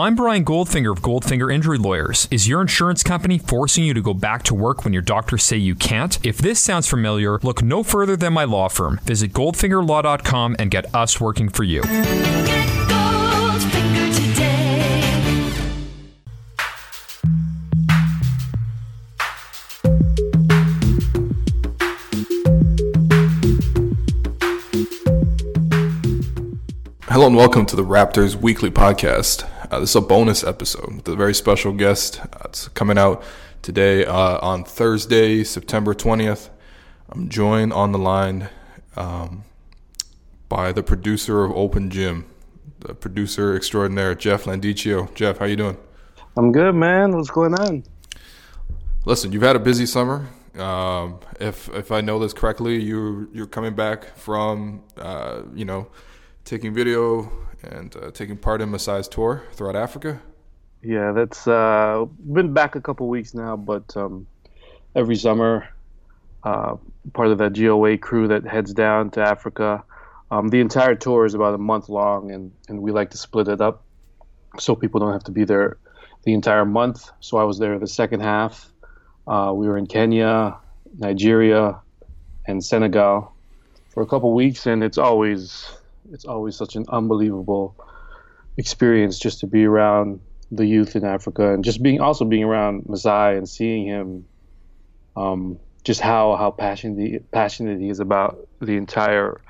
I'm Brian Goldfinger of Goldfinger Injury Lawyers. Is your insurance company forcing you to go back to work when your doctors say you can't? If this sounds familiar, look no further than my law firm. Visit goldfingerlaw.com and get us working for you. Hello and welcome to the Raptors Weekly Podcast. Uh, this is a bonus episode with a very special guest. Uh, it's coming out today uh, on Thursday, September 20th. I'm joined on the line um, by the producer of Open Gym, the producer extraordinaire, Jeff Landicho. Jeff, how you doing? I'm good, man. What's going on? Listen, you've had a busy summer. Um, if if I know this correctly, you you're coming back from uh, you know taking video and uh, taking part in Masai's tour throughout Africa. Yeah, that's uh, been back a couple weeks now, but um, every summer, uh, part of that GOA crew that heads down to Africa. Um, the entire tour is about a month long, and, and we like to split it up so people don't have to be there the entire month. So I was there the second half. Uh, we were in Kenya, Nigeria, and Senegal for a couple weeks, and it's always it's always such an unbelievable experience just to be around the youth in Africa and just being also being around Masai and seeing him um, just how how passionate passionate he is about the entire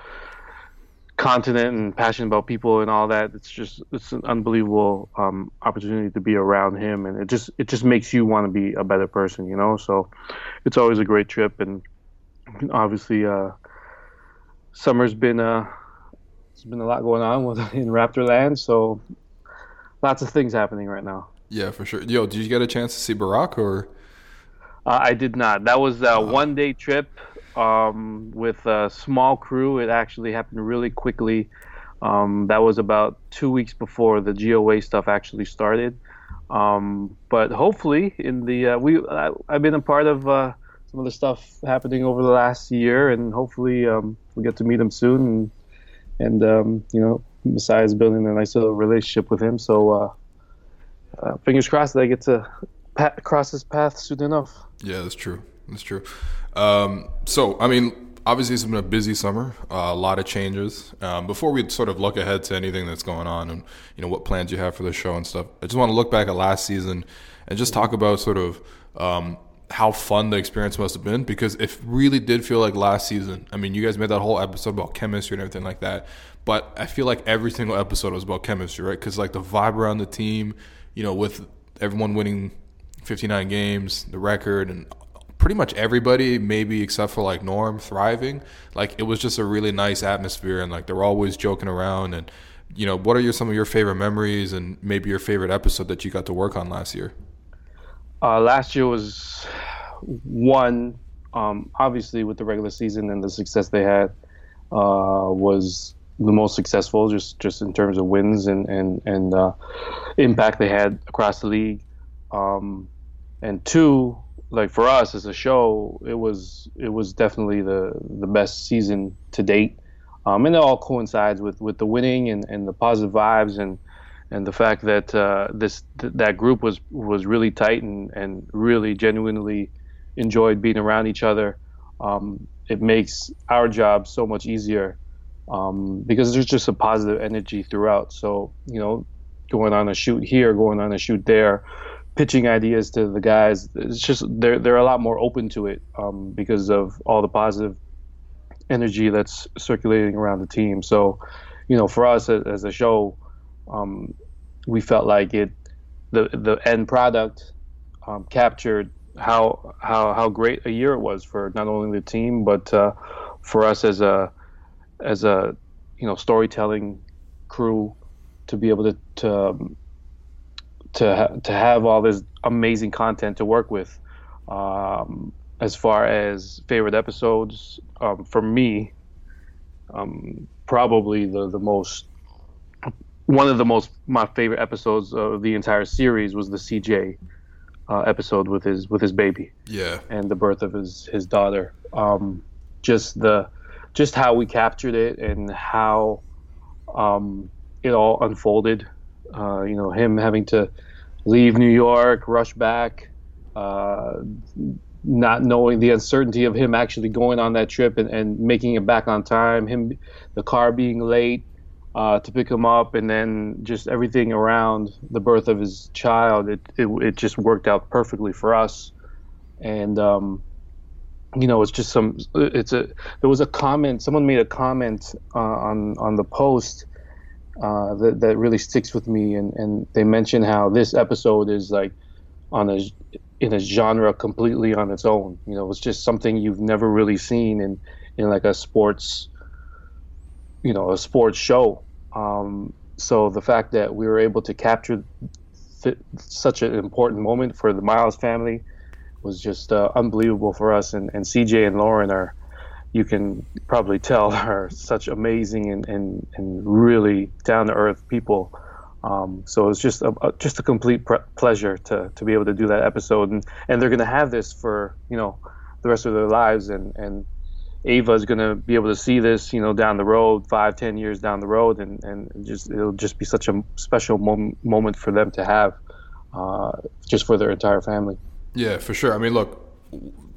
continent and passionate about people and all that. It's just it's an unbelievable um, opportunity to be around him and it just it just makes you want to be a better person you know? So it's always a great trip and obviously uh, summer's been uh, there's been a lot going on with, in Raptor Land, so lots of things happening right now. Yeah, for sure. Yo, did you get a chance to see Barack or? Uh, I did not. That was a one day trip um, with a small crew. It actually happened really quickly. Um, that was about two weeks before the GOA stuff actually started. Um, but hopefully, in the uh, we I, have been a part of uh, some of the stuff happening over the last year, and hopefully um, we get to meet him soon and and um, you know, besides building a nice little relationship with him, so uh, uh, fingers crossed that I get to pat- cross his path soon enough. Yeah, that's true. That's true. Um, so, I mean, obviously it's been a busy summer, uh, a lot of changes. Um, before we sort of look ahead to anything that's going on and you know what plans you have for the show and stuff, I just want to look back at last season and just talk about sort of um, how fun the experience must have been because it really did feel like last season. I mean, you guys made that whole episode about chemistry and everything like that, but I feel like every single episode was about chemistry, right? Because like the vibe around the team, you know, with everyone winning 59 games, the record, and pretty much everybody, maybe except for like Norm, thriving. Like it was just a really nice atmosphere, and like they're always joking around. And you know, what are your some of your favorite memories and maybe your favorite episode that you got to work on last year? Uh, last year was one, um, obviously with the regular season and the success they had, uh, was the most successful just just in terms of wins and and and uh, impact they had across the league. Um, and two, like for us as a show, it was it was definitely the the best season to date. Um, and it all coincides with with the winning and, and the positive vibes and and the fact that uh, this th- that group was was really tight and, and really genuinely enjoyed being around each other. Um, it makes our job so much easier um, because there's just a positive energy throughout. So you know, going on a shoot here, going on a shoot there, pitching ideas to the guys. It's just they're they're a lot more open to it um, because of all the positive energy that's circulating around the team. So, you know, for us as a show, um, we felt like it the the end product um, captured how how how great a year it was for not only the team but uh, for us as a as a you know storytelling crew to be able to to um, to, ha- to have all this amazing content to work with. Um, as far as favorite episodes, um, for me, um, probably the the most one of the most my favorite episodes of the entire series was the CJ uh, episode with his with his baby. Yeah. And the birth of his his daughter. Um, just the just how we captured it and how um, it all unfolded Uh, you know, him having to leave New York, rush back, uh, not knowing the uncertainty of him actually going on that trip and, and making it back on time, him, the car being late uh, to pick him up, and then just everything around the birth of his child. It it, it just worked out perfectly for us, and um, you know, it's just some. It's a. There was a comment. Someone made a comment uh, on on the post uh, that that really sticks with me, and and they mentioned how this episode is like on a in a genre completely on its own. You know, it's just something you've never really seen in in like a sports you know a sports show. Um, so the fact that we were able to capture th- such an important moment for the Miles family was just uh, unbelievable for us. And, and CJ and Lauren are, you can probably tell, are such amazing and, and, and really down to earth people. Um, so it's just a, a, just a complete pre- pleasure to, to be able to do that episode, and, and they're going to have this for you know the rest of their lives, and, and Ava is going to be able to see this, you know, down the road, five, ten years down the road, and, and just it'll just be such a special mom- moment for them to have, uh, just for their entire family. Yeah, for sure. I mean, look,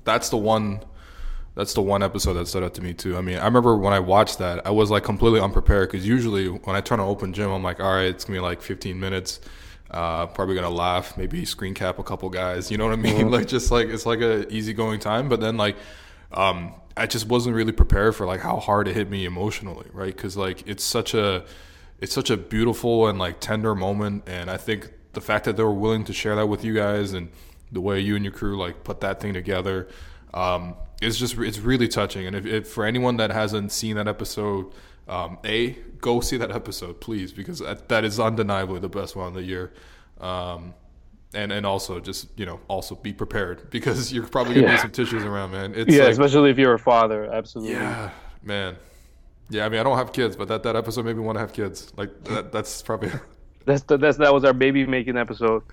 that's the one. That's the one episode that stood out to me too. I mean, I remember when I watched that, I was like completely unprepared because usually when I turn on open gym, I'm like, all right, it's gonna be like 15 minutes. Uh, probably gonna laugh, maybe screen cap a couple guys. You know what I mean? Mm-hmm. Like just like it's like a easygoing time. But then like um, I just wasn't really prepared for like how hard it hit me emotionally, right? Because like it's such a it's such a beautiful and like tender moment, and I think the fact that they were willing to share that with you guys and the way you and your crew like put that thing together um, it's just it's really touching. And if, if, for anyone that hasn't seen that episode, um, a go see that episode, please, because that, is undeniably the best one of the year. Um, and and also just you know also be prepared because you're probably gonna yeah. need some tissues around, man. It's yeah, like, especially if you're a father. Absolutely. Yeah, man. Yeah, I mean, I don't have kids, but that, that episode made me want to have kids. Like that, that's probably that's the, that's that was our baby making episode.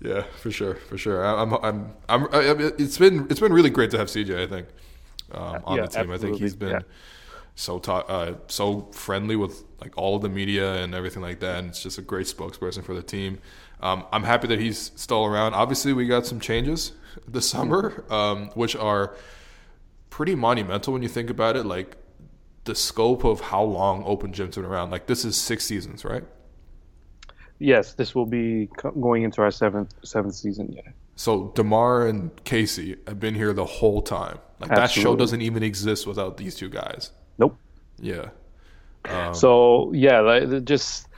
Yeah, for sure, for sure. I, I'm I'm I'm. I mean, it's been it's been really great to have CJ. I think um, on yeah, the team. Absolutely. I think he's been. Yeah so ta- uh, so friendly with like all of the media and everything like that. And it's just a great spokesperson for the team. Um, I'm happy that he's still around. Obviously, we got some changes this summer, um, which are pretty monumental when you think about it. Like the scope of how long Open Gym's been around. Like this is six seasons, right? Yes, this will be going into our seventh seventh season. Yeah. So Demar and Casey have been here the whole time. Like Absolutely. that show doesn't even exist without these two guys. Nope. Yeah. Um, so yeah, like, just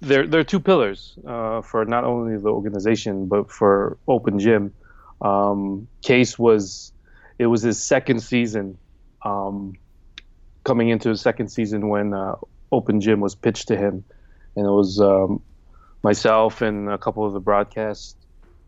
they're they're two pillars uh, for not only the organization but for Open Gym. Um, Case was it was his second season, um, coming into his second season when uh, Open Gym was pitched to him, and it was um, myself and a couple of the broadcast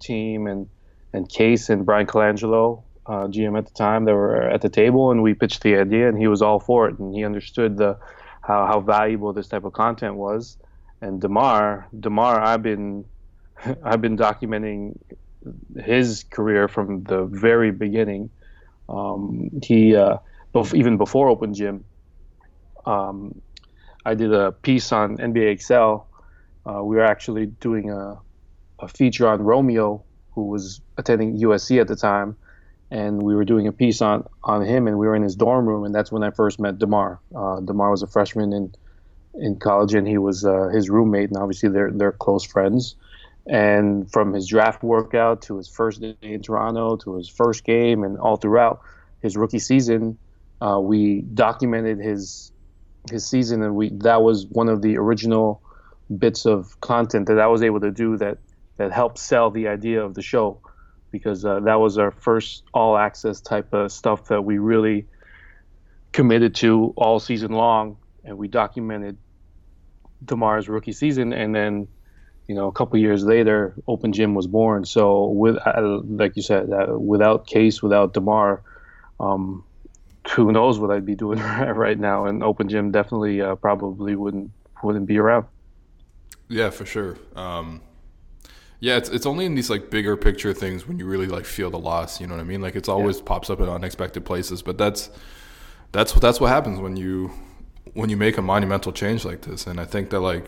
team and and Case and Bryan Colangelo, uh, GM at the time, that were at the table, and we pitched the idea, and he was all for it, and he understood the how, how valuable this type of content was and Demar, Demar, I've been I've been documenting his career from the very beginning. Um, he uh, even before Open Gym, um, I did a piece on NBA Excel. Uh, we were actually doing a, a feature on Romeo, who was attending USC at the time, and we were doing a piece on on him, and we were in his dorm room, and that's when I first met Demar. Uh, Demar was a freshman in in college, and he was uh, his roommate, and obviously they're they're close friends. And from his draft workout to his first day in Toronto to his first game, and all throughout his rookie season, uh, we documented his his season, and we that was one of the original bits of content that I was able to do that that helped sell the idea of the show, because uh, that was our first all access type of stuff that we really committed to all season long, and we documented Demar's rookie season, and then you know a couple years later, Open Gym was born. So with uh, like you said, uh, without Case, without Demar, um, who knows what I'd be doing right now? And Open Gym definitely uh, probably wouldn't wouldn't be around. Yeah, for sure. Um, yeah, it's it's only in these like bigger picture things when you really like feel the loss. You know what I mean? Like it's always yeah. pops up in unexpected places, but that's that's what that's what happens when you when you make a monumental change like this. And I think that like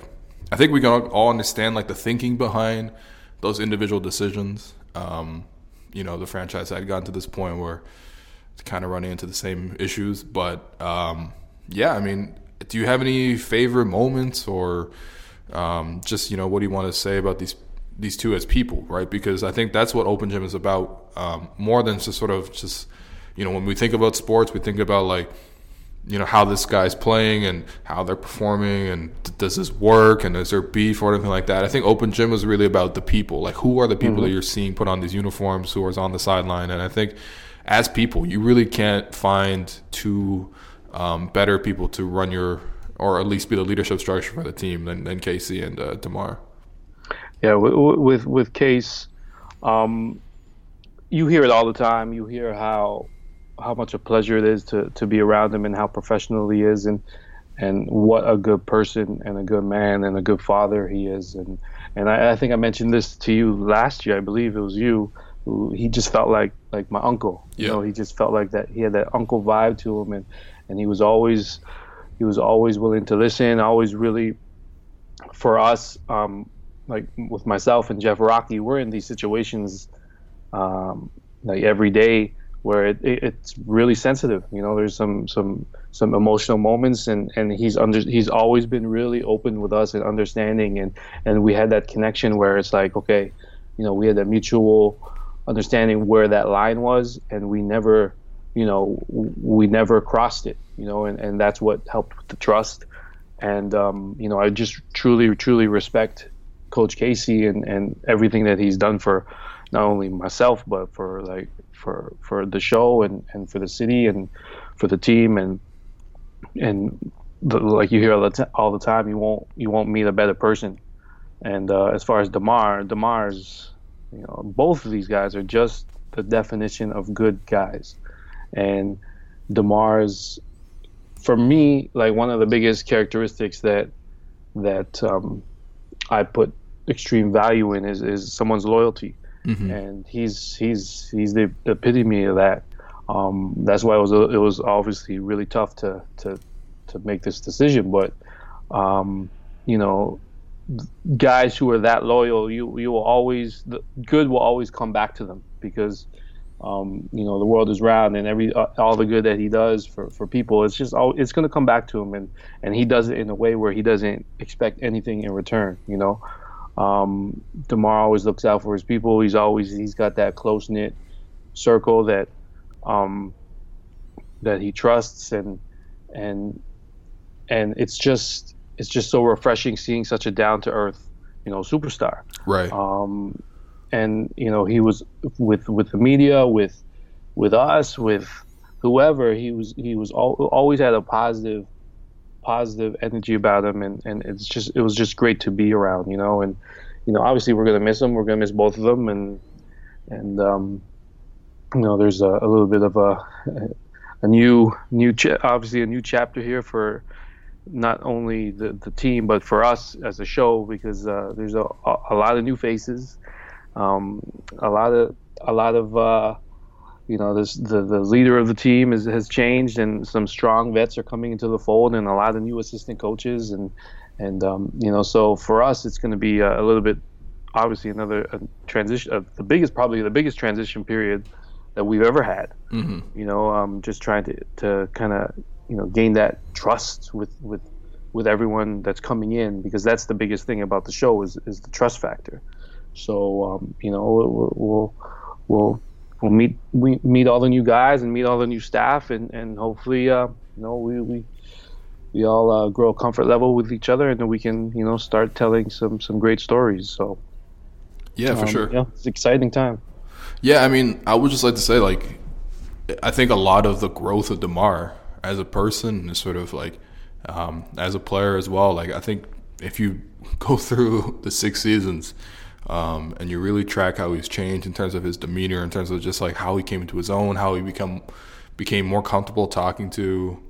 I think we can all understand like the thinking behind those individual decisions. Um, you know, the franchise had gotten to this point where it's kind of running into the same issues. But um, yeah, I mean, do you have any favorite moments or um, just you know what do you want to say about these these two as people, right? Because I think that's what Open Gym is about, um, more than just sort of just you know when we think about sports, we think about like you know how this guy's playing and how they're performing and does this work and is there beef or anything like that i think open gym is really about the people like who are the people mm-hmm. that you're seeing put on these uniforms who is on the sideline and i think as people you really can't find two um, better people to run your or at least be the leadership structure for the team than, than casey and uh, demar yeah with with, with case um, you hear it all the time. You hear how how much a pleasure it is to, to be around him and how professional he is and and what a good person and a good man and a good father he is. And and I, I think I mentioned this to you last year. I believe it was you. Who he just felt like like my uncle. You know he just felt like that he had that uncle vibe to him and and he was always he was always willing to listen always really for us um, like with myself and Jeff Rocky we're in these situations um, like every day where it, it, it's really sensitive. You know, there's some some some emotional moments, and and he's under he's always been really open with us and understanding, and and we had that connection where it's like, okay, you know, we had that mutual understanding where that line was, and we never, you know, we never crossed it. You know, and and that's what helped with the trust. And um, you know, I just truly truly respect Coach Casey and and everything that he's done for not only myself but for like for for the show and and for the city and for the team and and the, like you hear all the, t- all the time you won't you won't meet a better person. And uh, as far as Demar Demar's you know both of these guys are just the definition of good guys. And Demar's for me like one of the biggest characteristics that that um, I put extreme value in is, is someone's loyalty mm-hmm. and he's he's he's the epitome of that. Um, that's why it was it was obviously really tough to to to make this decision. But um, you know, guys who are that loyal, you you will always the good will always come back to them because. Um, you know the world is round and every uh, all the good that he does for, for people it's just all it's going to come back to him and and he does it in a way where he doesn't expect anything in return you know um, Demar always looks out for his people. He's always he's got that close knit circle that um, that he trusts and and and it's just it's just so refreshing seeing such a down to earth you know superstar. Right. Um, and you know he was with with the media with with us with whoever he was he was al- always had a positive positive energy about him, and, and it's just it was just great to be around, you know. And you know, obviously we're gonna miss him. We're gonna miss both of them, and and um, you know, there's a, a little bit of a a new new cha- obviously a new chapter here for not only the, the team but for us as a show because uh, there's a, a lot of new faces, um, a lot of a lot of uh, you know, this, the the leader of the team is, has changed, and some strong vets are coming into the fold, and a lot of new assistant coaches, and and um, you know, so for us, it's going to be a, a, little bit, obviously, another transition. Uh, the biggest, probably the biggest transition period that we've ever had. Mm-hmm. You know, um, just trying to to kind of you know gain that trust with with with everyone that's coming in because that's the biggest thing about the show is is the trust factor. So um, you know, we'll, we'll we'll meet we meet all the new guys and meet all the new staff and and hopefully uh, you know we we we all uh, grow a comfort level with each other and then we can you know start telling some some great stories. So yeah for um, sure. yeah it's an exciting time. Yeah i mean i would just like to say like i think a lot of the growth of demar as a person is sort of like um, as a player as well. Like i think if you go through the six seasons um, and you really track how he's changed in terms of his demeanor, in terms of just like how he came into his own, how he become became more comfortable talking to,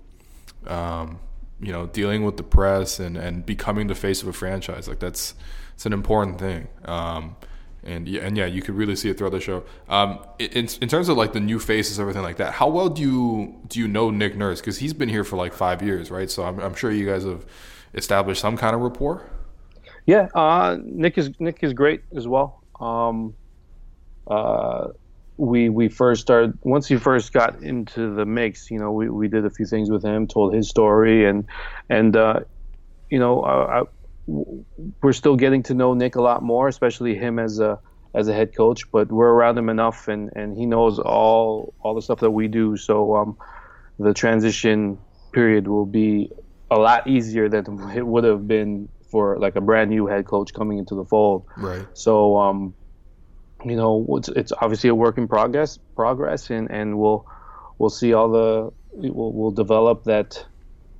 um, you know, dealing with the press and and becoming the face of a franchise. Like that's it's an important thing. Um, and yeah, and yeah, you could really see it throughout the show. Um, in, in terms of like the new faces, everything like that. How well do you do you know Nick Nurse? Because he's been here for like five years, right? So I'm, I'm sure you guys have established some kind of rapport. Yeah, uh, Nick is Nick is great as well. Um, uh, we we first started once he first got into the mix. You know, we, we did a few things with him, told his story, and and uh, you know, I, I, we're still getting to know Nick a lot more, especially him as a as a head coach. But we're around him enough, and, and he knows all all the stuff that we do. So um, the transition period will be a lot easier than it would have been for like a brand new head coach coming into the fold. Right. So um, you know, it's, it's obviously a work in progress, progress, and, and we'll we'll see all the we'll, we'll develop that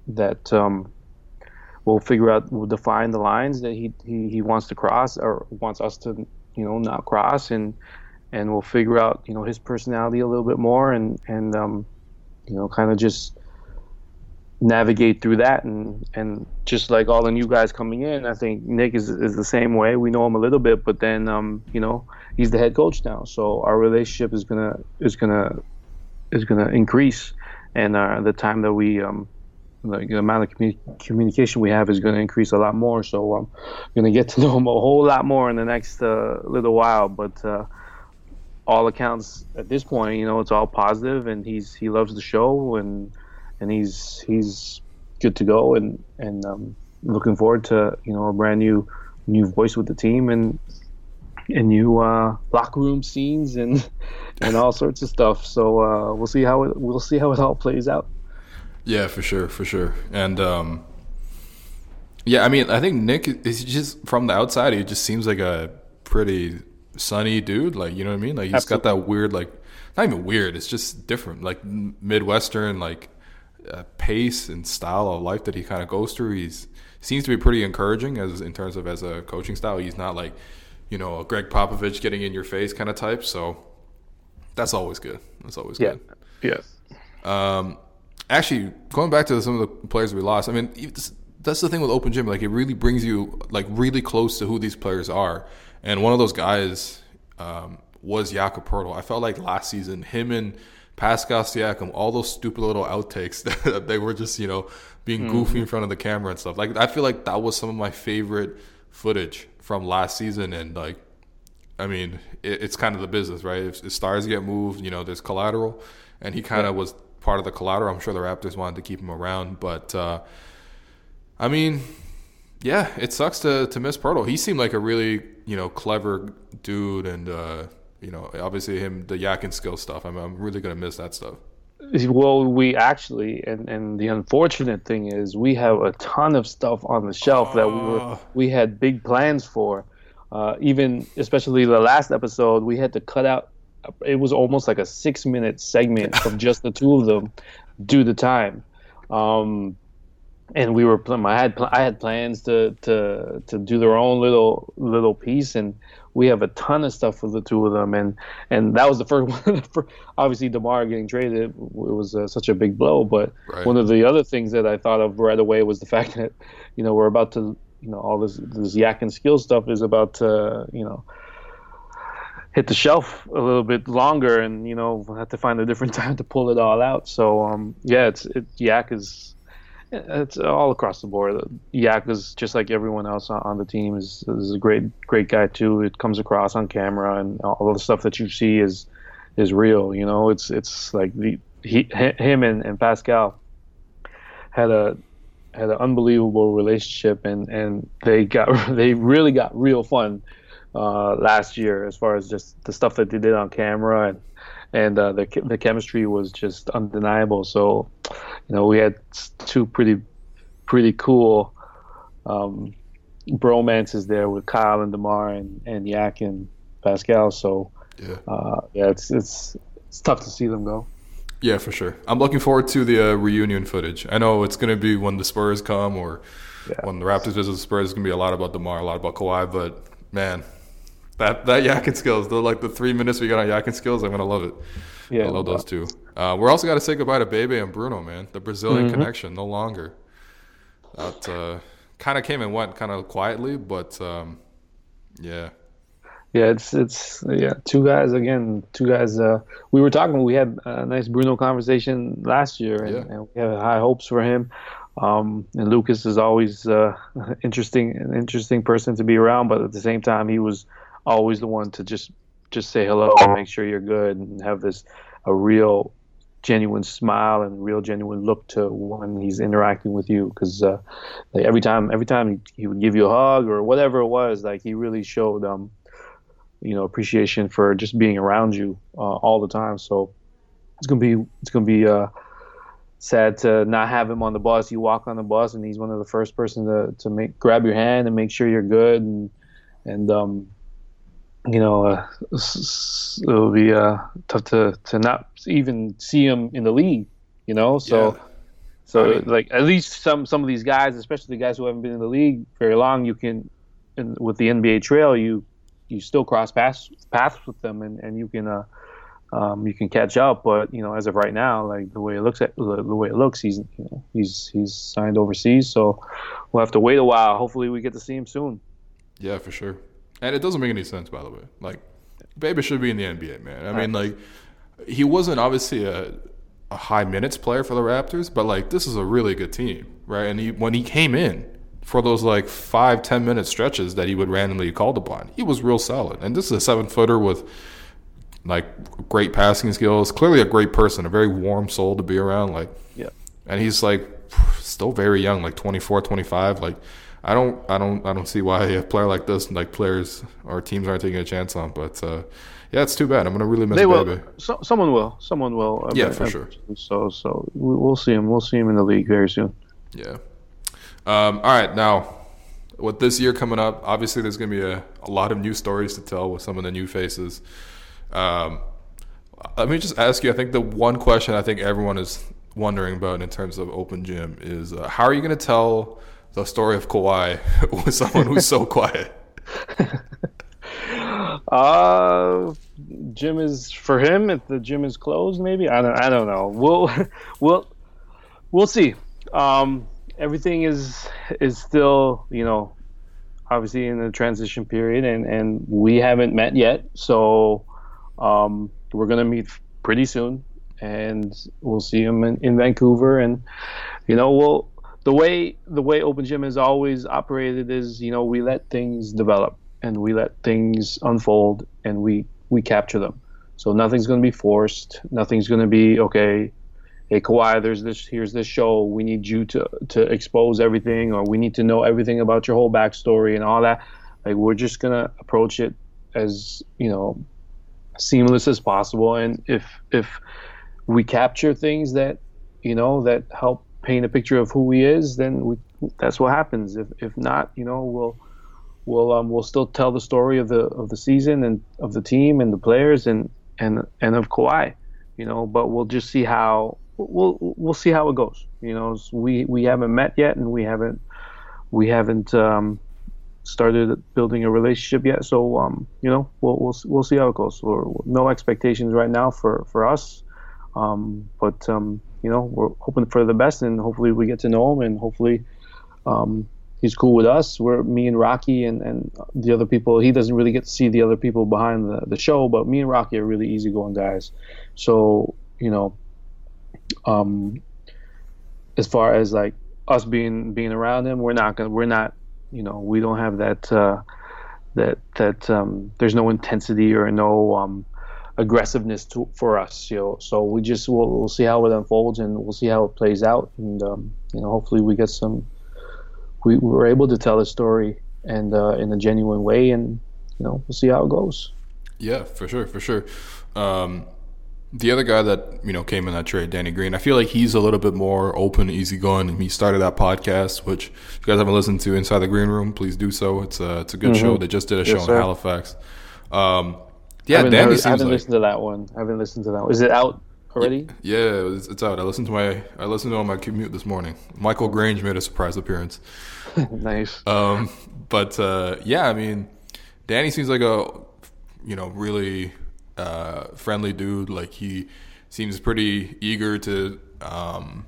that um, we'll figure out we'll define the lines that he, he, he wants to cross or wants us to you know not cross and and we'll figure out you know his personality a little bit more and and um, you know kind of just navigate through that. And and just like all the new guys coming in i think nick is, is the same way. We know him a little bit but then um you know he's the head coach now. So our relationship is gonna is gonna is gonna increase. And uh, the time that we um the, the amount of commu- communication we have is going to increase a lot more. So i'm going to get to know him a whole lot more in the next uh, little while. But uh, all accounts at this point you know it's all positive and he's he loves the show. And and he's he's good to go and and um, looking forward to you know a brand new new voice with the team and and new uh, locker room scenes and and all sorts of stuff. So uh, we'll see how it we'll see how it all plays out. Yeah, for sure, for sure, and um, yeah, I mean, I think Nick is just from the outside. He just seems like a pretty sunny dude. Like you know what I mean? Like he's Absolutely. got that weird, like not even weird. It's just different, like midwestern, like uh, pace and style of life that he kind of goes through. He's seems to be pretty encouraging as in terms of as a coaching style. He's not like you know a Gregg Popovich getting in your face kind of type. So that's always good. That's always yeah. good. Yes. Um, actually, going back to some of the players we lost. I mean, that's the thing with Open Gym. Like it really brings you like really close to who these players are. And one of those guys um, was Jakob Poeltl. I felt like last season him and Pascal Siakam, all those stupid little outtakes that they were just, you know, being mm-hmm. goofy in front of the camera and stuff. Like I feel like that was some of my favorite footage from last season and like I mean, it, it's kind of the business, right? If, if, stars get moved, you know, there's collateral and he kind of yeah. was part of the collateral. I'm sure the Raptors wanted to keep him around, but uh I mean, yeah, it sucks to to miss Poeltl. He seemed like a really, you know, clever dude and uh you know, obviously him the yak and skill stuff. I'm I'm really gonna miss that stuff. Well, we actually, and, and the unfortunate thing is, we have a ton of stuff on the shelf that we were ah. we had big plans for. Uh, even especially the last episode, we had to cut out. It was almost like a six minute segment of just the two of them, due to time. Um, and we were I had I had plans to to to do their own little little piece and we have a ton of stuff with the two of them, and and that was the first one. obviously, Demar getting traded it was uh, such a big blow. But right. one of the other things that I thought of right away was the fact that you know we're about to you know all this this yak and skill stuff is about to you know hit the shelf a little bit longer, and you know have to find a different time to pull it all out. So um, yeah, it's it, yak is it's all across the board. Yak is just like everyone else on the team is, is a great great guy too. It comes across on camera, and all the stuff that you see is is real. You know, it's it's like the he, him and, and Pascal had a had an unbelievable relationship, and and they got they really got real fun uh, last year as far as just the stuff that they did on camera and and uh, the the chemistry was just undeniable. So, you know, we had two pretty pretty cool um, bromances there with Kyle and Demar and, and Yak and Pascal. So, yeah, uh, yeah, it's it's it's tough to see them go. Yeah, for sure. I'm looking forward to the uh, reunion footage. I know it's going to be when the Spurs come or yeah. when the Raptors visit the Spurs. It's going to be a lot about Demar, a lot about Kawhi. But man, that that yak and skills, the like the three minutes we got on yak and skills, I'm gonna love it. Yeah, I love those two. Uh, we're also got to say goodbye to Bebe and Bruno, man. The Brazilian mm-hmm. connection, no longer. That uh, kind of came and went, kind of quietly, but um, yeah. Yeah, it's it's yeah, two guys again. Two guys. Uh, we were talking. We had a nice Bruno conversation last year, and, yeah. and we have high hopes for him. Um, and Lucas is always uh, interesting, an interesting person to be around. But at the same time, he was always the one to just just say hello and make sure you're good and have this a real genuine smile and real genuine look to when he's interacting with you. Because uh, like every time every time he, would give you a hug or whatever it was like he really showed um you know appreciation for just being around you uh, all the time. So it's gonna be it's gonna be uh sad to not have him on the bus. You walk on the bus and he's one of the first person to, to make grab your hand and make sure you're good and and um you know, uh, it'll be uh, tough to, to not even see him in the league. You know, so yeah. so I mean, like at least some some of these guys, especially the guys who haven't been in the league very long, you can in, with the NBA trail, you you still cross paths paths with them, and, and you can uh, um, you can catch up. But you know, as of right now, like the way it looks at the, the way it looks, he's you know he's he's signed overseas, so we'll have to wait a while. Hopefully, we get to see him soon. Yeah, for sure. And it doesn't make any sense, by the way. Like, Bebe should be in the NBA, man. I mean, like, he wasn't obviously a, a high minutes player for the Raptors, but like, this is a really good team, right? And he, when he came in for those like five, ten minute stretches that he would randomly called upon, he was real solid. And this is a seven footer with like great passing skills, clearly a great person, a very warm soul to be around. Like, yeah. And he's like still very young, like 24, 25. Like, I don't, I don't, I don't see why a player like this, like players or teams aren't taking a chance on. But uh, yeah, it's too bad. I'm gonna really miss they Bebe. So, someone will. Someone will. I yeah, mean, for sure. So, so we'll see him. We'll see him in the league very soon. Yeah. Um, all right, now with this year coming up, obviously there's gonna be a, a lot of new stories to tell with some of the new faces. Um, let me just ask you. I think the one question I think everyone is wondering about in terms of open gym is uh, how are you going to tell the story of Kawhi with someone who's so quiet? uh gym is for him if the gym is closed maybe? I don't i don't know. We'll we'll we'll see. Um everything is is still you know obviously in the transition period and and we haven't met yet. So um we're gonna meet pretty soon and we'll see him in, in vancouver and you know we'll the way the way Open Gym has always operated is, you know, we let things develop and we let things unfold and we we capture them. So nothing's going to be forced. Nothing's going to be okay. Hey Kawhi, there's this. Here's this show. We need you to to expose everything, or we need to know everything about your whole backstory and all that. Like we're just gonna approach it as you know seamless as possible. And if if we capture things that you know that help paint a picture of who he is, then we, that's what happens. If if not, you know, we'll we'll um, we'll still tell the story of the of the season and of the team and the players and and and of Kawhi, you know. But we'll just see how we'll we'll see how it goes. You know, we we haven't met yet, and we haven't we haven't um, started building a relationship yet. So um, you know, we'll we'll we'll see how it goes. We're, no expectations right now for for us, um, but um, you know, we're hoping for the best, and hopefully we get to know him, and hopefully um, he's cool with us. We're me and Rocky and, and the other people. He doesn't really get to see the other people behind the, the show, but me and Rocky are really easygoing guys. So you know, um, as far as like us being being around him, we're not gonna we're not you know we don't have that uh, that that um, there's no intensity or no um, aggressiveness to, for us. You know, so we just we'll, we'll see how it unfolds and we'll see how it plays out, and um, you know, hopefully we get some. We were able to tell the story and uh, in a genuine way, and you know, we'll see how it goes. Yeah, for sure, for sure. Um, the other guy that you know came in that trade, Danny Green, I feel like he's a little bit more open, easygoing. And he started that podcast, which if you guys haven't listened to Inside the Green Room, please do so. It's a it's a good mm-hmm. show. They just did a show yes, in Halifax. Um, yeah, I heard, I haven't like, listened to that one. I haven't listened to that one. Is it out already? Yeah, it's, it's, out. I listened to my I listened to it on my commute this morning. Michael Grange made a surprise appearance. nice. Um, but uh, yeah, I mean, Danny seems like a you know really uh, friendly dude. Like he seems pretty eager to um,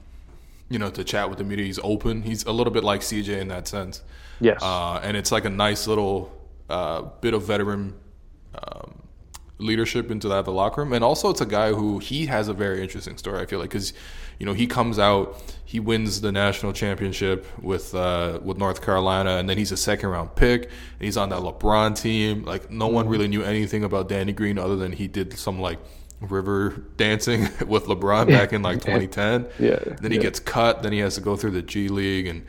you know to chat with the media. He's open. He's a little bit like CJ in that sense. Yes. Uh, and it's like a nice little uh, bit of veteran um, leadership into that the locker room, and also it's a guy who he has a very interesting story. I feel like because you know he comes out, he wins the national championship with uh, with North Carolina, and then he's a second round pick, and he's on that LeBron team. Like no one really knew anything about Danny Green other than he did some like river dancing with LeBron back in like 2010. Yeah. Then he yeah. gets cut. Then he has to go through the G League and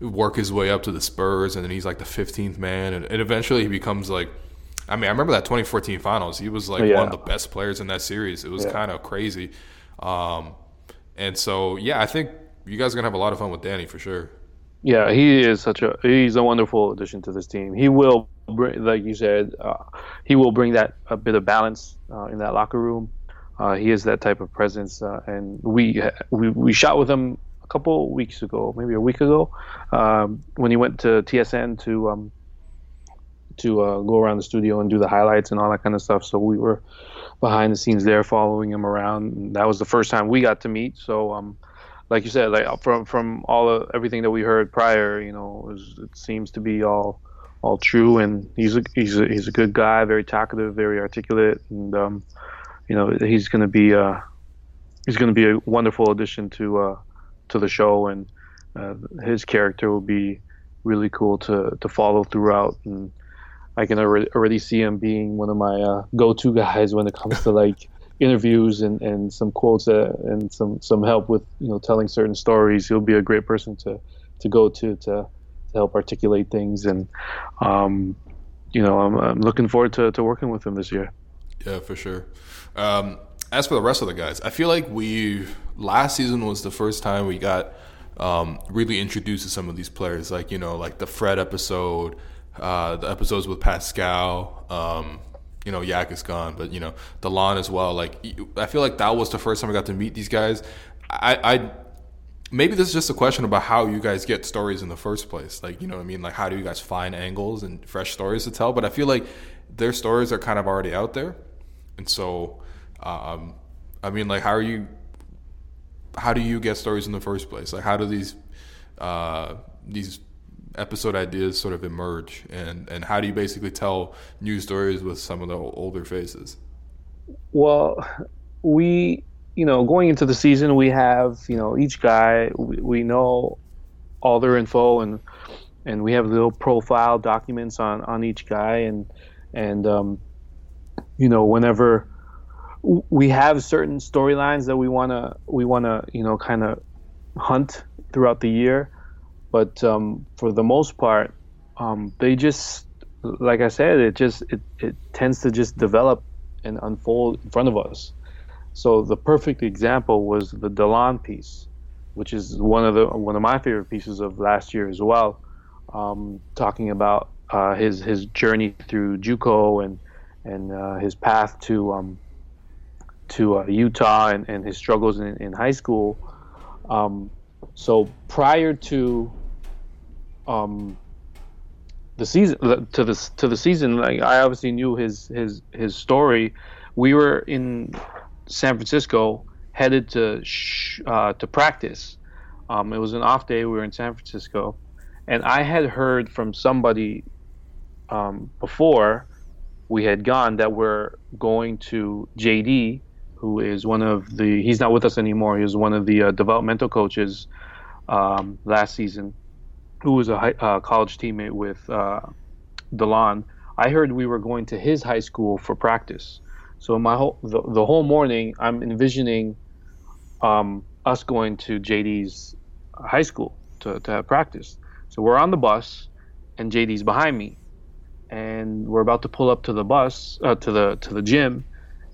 work his way up to the Spurs, and then he's like the 15th man, and, and eventually he becomes like. I mean, I remember that 2014 finals. He was like Yeah. one of the best players in that series. It was Yeah. kind of crazy. Um, and so, yeah, I think you guys are gonna have a lot of fun with Danny for sure. Yeah, he is such a he's a wonderful addition to this team. He will bring, like you said, uh, he will bring that a bit of balance uh, in that locker room. Uh, he is that type of presence, uh, and we we we shot with him a couple weeks ago, maybe a week ago, um, when he went to TSN to um, to uh, go around the studio and do the highlights and all that kind of stuff. So we were behind the scenes there, following him around. And that was the first time we got to meet. So um, like you said, like from from all of everything that we heard prior, you know, it, was, it seems to be all all true, and he's a he's a he's a good guy, very talkative, very articulate, and um, you know, he's going to be uh, he's to be a wonderful addition to uh, to the show, and uh, his character will be really cool to to follow throughout, and I can already already see him being one of my uh, go-to guys when it comes to like interviews and, and some quotes uh, and some, some help with you know telling certain stories. He'll be a great person to, to go to to, to help articulate things, and um, you know I'm, I'm looking forward to, to working with him this year. Yeah, for sure. Um, as for the rest of the guys, I feel like we last season was the first time we got um, really introduced to some of these players, like you know, like the Fred episode, uh, the episodes with Pascal. Um, you know, Yak is gone, but you know, Delon as well. Like, I feel like that was the first time I got to meet these guys. I, I maybe this is just a question about how you guys get stories in the first place. Like, you know I mean? Like, how do you guys find angles and fresh stories to tell? But I feel like their stories are kind of already out there, and so, um, I mean, like, how are you? How do you get stories in the first place? Like, how do these uh, these episode ideas sort of emerge, and and how do you basically tell new stories with some of the older faces? Well, we you know going into the season we have you know each guy we, we know all their info and and we have little profile documents on on each guy and and um, you know whenever we have certain storylines that we want to we want to you know kind of hunt throughout the year but um, for the most part um, they just like i said it just it, it tends to just develop and unfold in front of us so the perfect example was the Delon piece which is one of the one of my favorite pieces of last year as well um, talking about uh, his his journey through JUCO and and uh, his path to um, to uh, Utah and, and his struggles in, in high school. Um, so prior to um, the season to the to the season, like I obviously knew his his his story. We were in San Francisco, headed to sh- uh, to practice. Um, it was an off day. We were in San Francisco, and I had heard from somebody um, before we had gone that we're going to JD, who is one of the. He's not with us anymore. He was one of the uh, developmental coaches um, last season, who was a high, uh, college teammate with uh, Delon. I heard we were going to his high school for practice. So my whole the, the whole morning, I'm envisioning um, us going to JD's high school to, to have practice. So we're on the bus, and JD's behind me, and we're about to pull up to the bus uh, to the to the gym,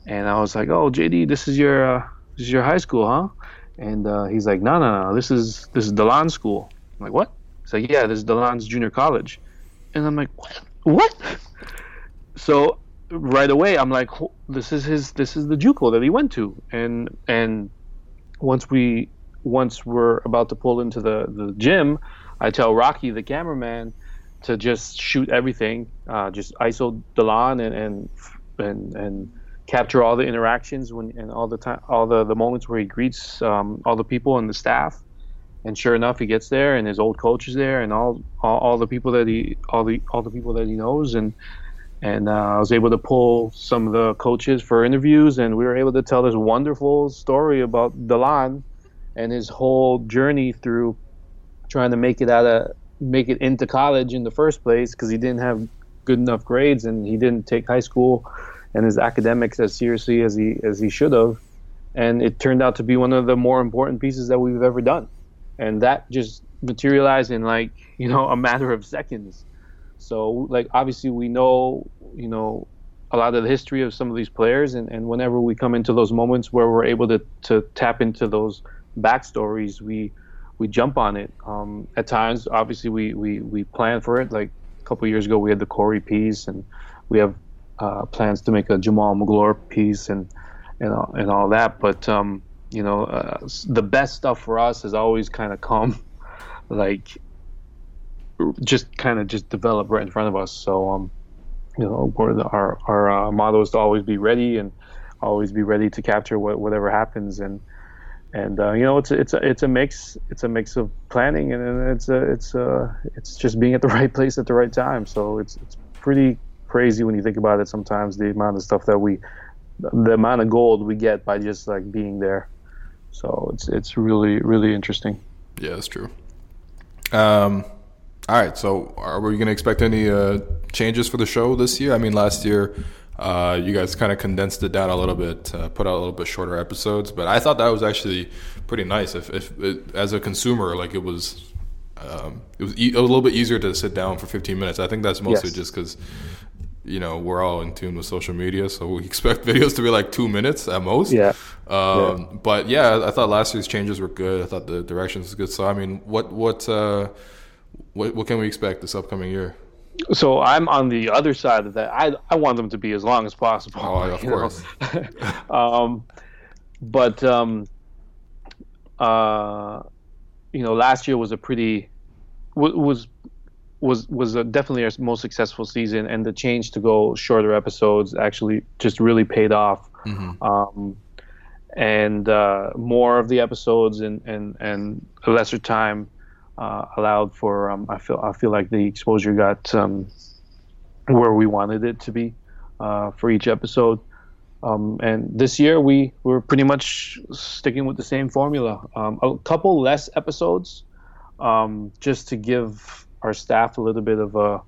and I was like, "Oh, JD, this is your uh, this is your high school, huh?" And uh, he's like, "No, no, no, this is this is Delon school." I'm like, "What?" He's like, "Yeah, this is Delon's junior college," and I'm like, "What? What?" So right away, I'm like, "This is his this is the JUCO that he went to," and and once we once we're about to pull into the the gym, I tell Rocky, the cameraman, to just shoot everything, uh, just ISO Delon and and and and capture all the interactions when and all the time all the the moments where he greets um, all the people and the staff. And sure enough, he gets there, and his old coach is there, and all all, all the people that he all the all the people that he knows, and and uh, I was able to pull some of the coaches for interviews, and we were able to tell this wonderful story about Delon and his whole journey through trying to make it out of make it into college in the first place because he didn't have good enough grades and he didn't take high school and his academics as seriously as he as he should have. And it turned out to be one of the more important pieces that we've ever done and that just materialized in like you know a matter of seconds. So like obviously we know you know a lot of the history of some of these players and, and whenever we come into those moments where we're able to, to tap into those backstories we we jump on it. Um, at times obviously we, we we plan for it. Like a couple years ago we had the Corey piece and we have uh, plans to make a Jamaal Magloire piece and and and all that. But um, you know uh, the best stuff for us has always kind of come like just kind of just develop right in front of us. So, um, you know, our our uh, motto is to always be ready and always be ready to capture what, whatever happens. And and uh, you know, it's a, it's a it's a mix it's a mix of planning and it's a it's a it's just being at the right place at the right time. So it's it's pretty crazy when you think about it. Sometimes the amount of stuff that we the amount of gold we get by just like being there. So it's it's really really interesting. Yeah, that's true. Um, all right. So, are we going to expect any uh, changes for the show this year? I mean, last year, uh, you guys kind of condensed it down a little bit, uh, put out a little bit shorter episodes. But I thought that was actually pretty nice. If, if it, as a consumer, like it was, um, it was e- a little bit easier to sit down for 15 minutes. I think that's mostly yes. just because you know we're all in tune with social media so we expect videos to be like two minutes at most yeah. Um, yeah. but yeah i thought last year's changes were good i thought the directions was good so i mean what what uh, what, what can we expect this upcoming year? So I'm on the other side of that. I I want them to be as long as possible. Oh, of course. um, but um, uh, you know, last year was a pretty was was was a, definitely our most successful season, and the change to go shorter episodes actually just really paid off. Mm-hmm. Um, and uh, more of the episodes and and and a lesser time uh, allowed for. Um, I feel I feel like the exposure got um, where we wanted it to be uh, for each episode. Um, and this year we were pretty much sticking with the same formula. Um, a couple less episodes, um, just to give our staff a little bit of a,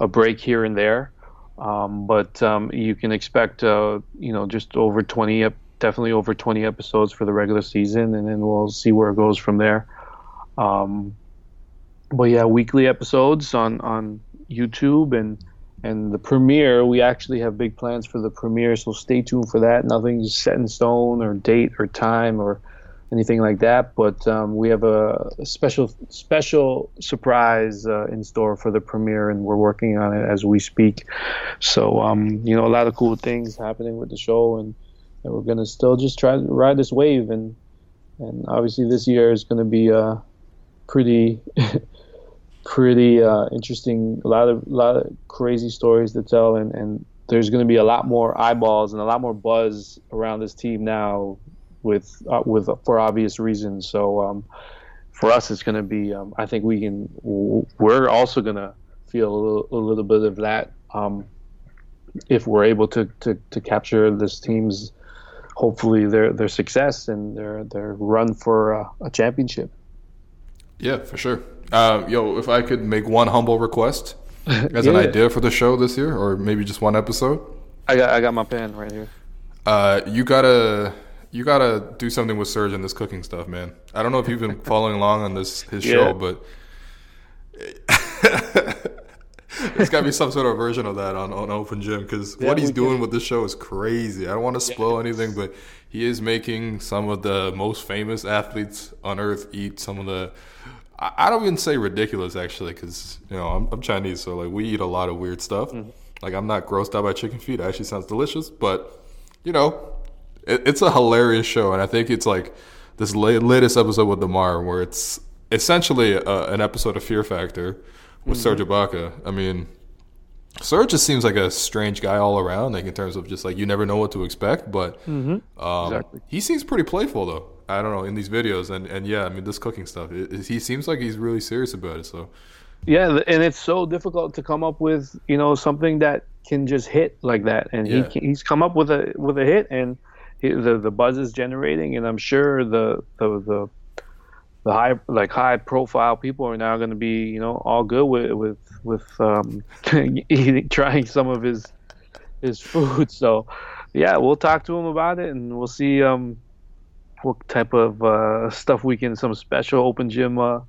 a break here and there. Um, but you can expect, uh, you know, just over 20, definitely over 20 episodes for the regular season, and then we'll see where it goes from there. Um, but yeah, weekly episodes on on YouTube and and the premiere. We actually have big plans for the premiere, so stay tuned for that. Nothing's set in stone or date or time or anything like that. But um, we have a, a, special special surprise uh, in store for the premiere, and we're working on it as we speak. So um, you know, a lot of cool things happening with the show, and, and we're gonna still just try to ride this wave. And and obviously, this year is gonna be uh, pretty. pretty uh, interesting. A lot of a lot of crazy stories to tell, and, and there's going to be a lot more eyeballs and a lot more buzz around this team now, with uh, with for obvious reasons. So um, for us, it's going to be. Um, I think we can. We're also going to feel a little, a little, bit of that um, if we're able to, to, to capture this team's hopefully their their success and their their run for uh, a championship. Yeah, for sure. Uh, yo, if I could make one humble request as yeah. an idea for the show this year, or maybe just one episode. I got I got my pen right here. Uh, you gotta you gotta do something with Serge and this cooking stuff, man. I don't know if you've been following along on this his yeah. show, but there's got to be some sort of version of that on, on Open Gym because yeah, what he's doing can. with this show is crazy. I don't want to spoil yeah. anything, but he is making some of the most famous athletes on earth eat some of the I don't even say ridiculous actually, because you know I'm, I'm, Chinese, so like we eat a lot of weird stuff. Mm-hmm. Like I'm not grossed out by chicken feet. It actually sounds delicious, but you know, it, it's a hilarious show, and I think it's like this latest episode with Demar, where it's essentially a, an episode of Fear Factor with mm-hmm. Serge Ibaka. I mean, Serge just seems like a strange guy all around, like in terms of just like you never know what to expect, but mm-hmm. um, exactly. he seems pretty playful though. I don't know in these videos, and and yeah, I mean this cooking stuff. It, it, he seems like he's really serious about it. So yeah, and it's so difficult to come up with you know something that can just hit like that, and Yeah. he can, he's come up with a with a hit, and the the buzz is generating, and I'm sure the the the the high like high profile people are now going to be you know all good with with with um, eating trying some of his his food. So yeah, we'll talk to him about it, and we'll see um what type of uh, stuff we can some special open gym uh,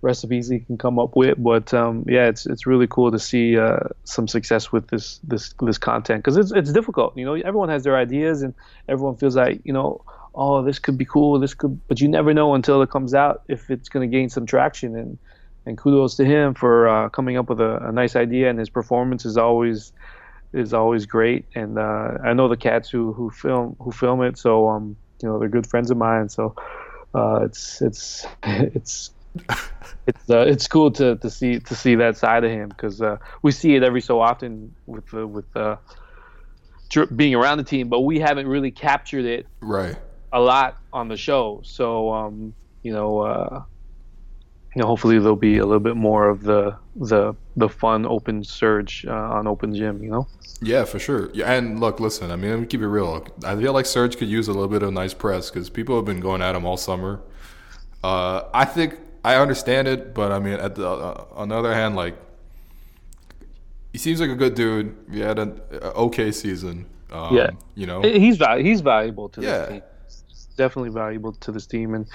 recipes he can come up with. But um, yeah, it's it's really cool to see uh, some success with this this this content because it's it's difficult. You know, everyone has their ideas and everyone feels like you know, oh, this could be cool, this could, but you never know until it comes out if it's going to gain some traction. And and kudos to him for uh, coming up with a, a nice idea, and his performance is always is always great. And uh, I know the cats who who film who film it, so um, you know, they're good friends of mine. So uh, it's it's it's it's uh, it's cool to, to see to see that side of him because uh, we see it every so often with uh, with uh, being around the team, but we haven't really captured it Right. a lot on the show. So um, you know, uh, you know, hopefully there'll be a little bit more of the the the fun open Serge uh, on Open Gym. You know. Yeah, for sure. Yeah, and look, listen. I mean, let me keep it real. I feel like Serge could use a little bit of nice press because people have been going at him all summer. Uh, I think I understand it, but I mean, at the uh, on the other hand, like he seems like a good dude. He had an okay season. Um, Yeah. you know. He's val- he's valuable to Yeah. this team. He's definitely valuable to this team, and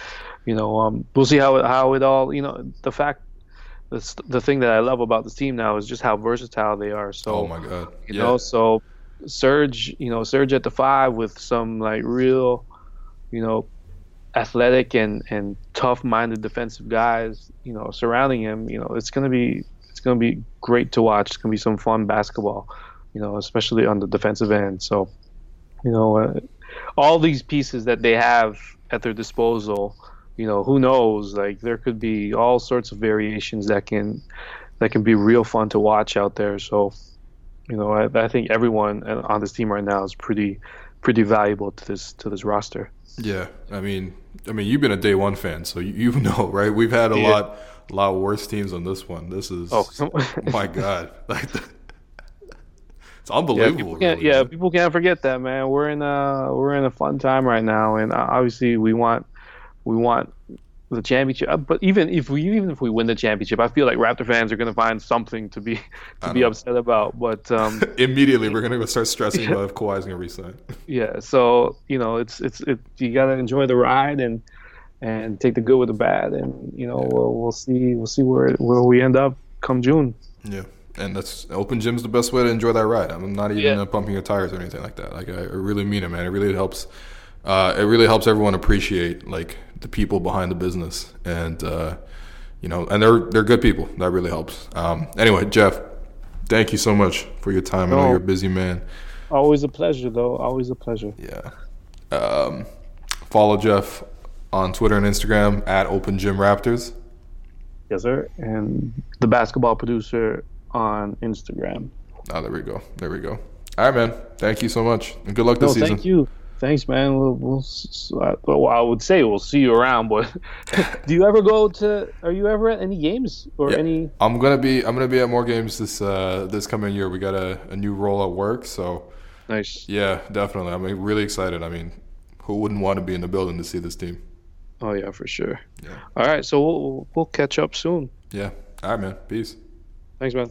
you know, um, we'll see how it, how it all. You know, the fact, the the thing that I love about this team now is just how versatile they are. So, oh my god. you yeah. know, so Serge, you know, Serge at the five with some like real, you know, athletic and and tough-minded defensive guys, you know, surrounding him. You know, it's gonna be it's gonna be great to watch. It's gonna be some fun basketball, you know, especially on the defensive end. So, you know, uh, all these pieces that they have at their disposal, you know, who knows? Like there could be all sorts of variations that can that can be real fun to watch out there. So, you know, I, I think everyone on this team right now is pretty pretty valuable to this to this roster. Yeah, I mean, I mean, you've been a day one fan, so you, you know, right? We've had a Yeah. lot, a lot worse teams on this one. This is, Oh, my god, like, it's yeah, unbelievable. people can't, really. yeah, people can't forget that, man. We're in a we're in a fun time right now, and uh, obviously we want we want the championship. Uh, But even if we even if we win the championship, I feel like Raptor fans are going to find something to be to be upset about. But um, Immediately, we're gonna start stressing about if Kawhi's gonna resign. yeah, so you know, it's it's it, you got to enjoy the ride and and take the good with the bad, and you know, we'll, we'll see we'll see where where we end up come June. Yeah, and that's open gym's the best way to enjoy that ride. I'm not even Yeah. uh, pumping your tires or anything like that. Like I, I really mean it, man. It really helps. Uh, it really helps everyone appreciate like the people behind the business, and uh, you know, and they're they're good people. That really helps. Um, anyway, Jeff, thank you so much for your time. I know No. you're a busy man. Always a pleasure, though. Always a pleasure. Yeah. Um, follow Jeff on Twitter and Instagram at Open Gym Raptors. Yes, sir. And the basketball producer on Instagram. Oh, there we go. There we go. All right, man. Thank you so much, and good luck No, this season. thank you. Thanks, man. We'll, we'll, well, I would say we'll see you around, but do you ever go to? Are you ever at any games or Yeah. any? I'm gonna be I'm gonna be at more games this uh, this coming year. We got a, a new role at work, so Nice. yeah, definitely. I'm really excited. I mean, who wouldn't want to be in the building to see this team? Oh yeah, for sure. Yeah. All right, so we'll we'll catch up soon. Yeah. All right, man. Peace. Thanks, man.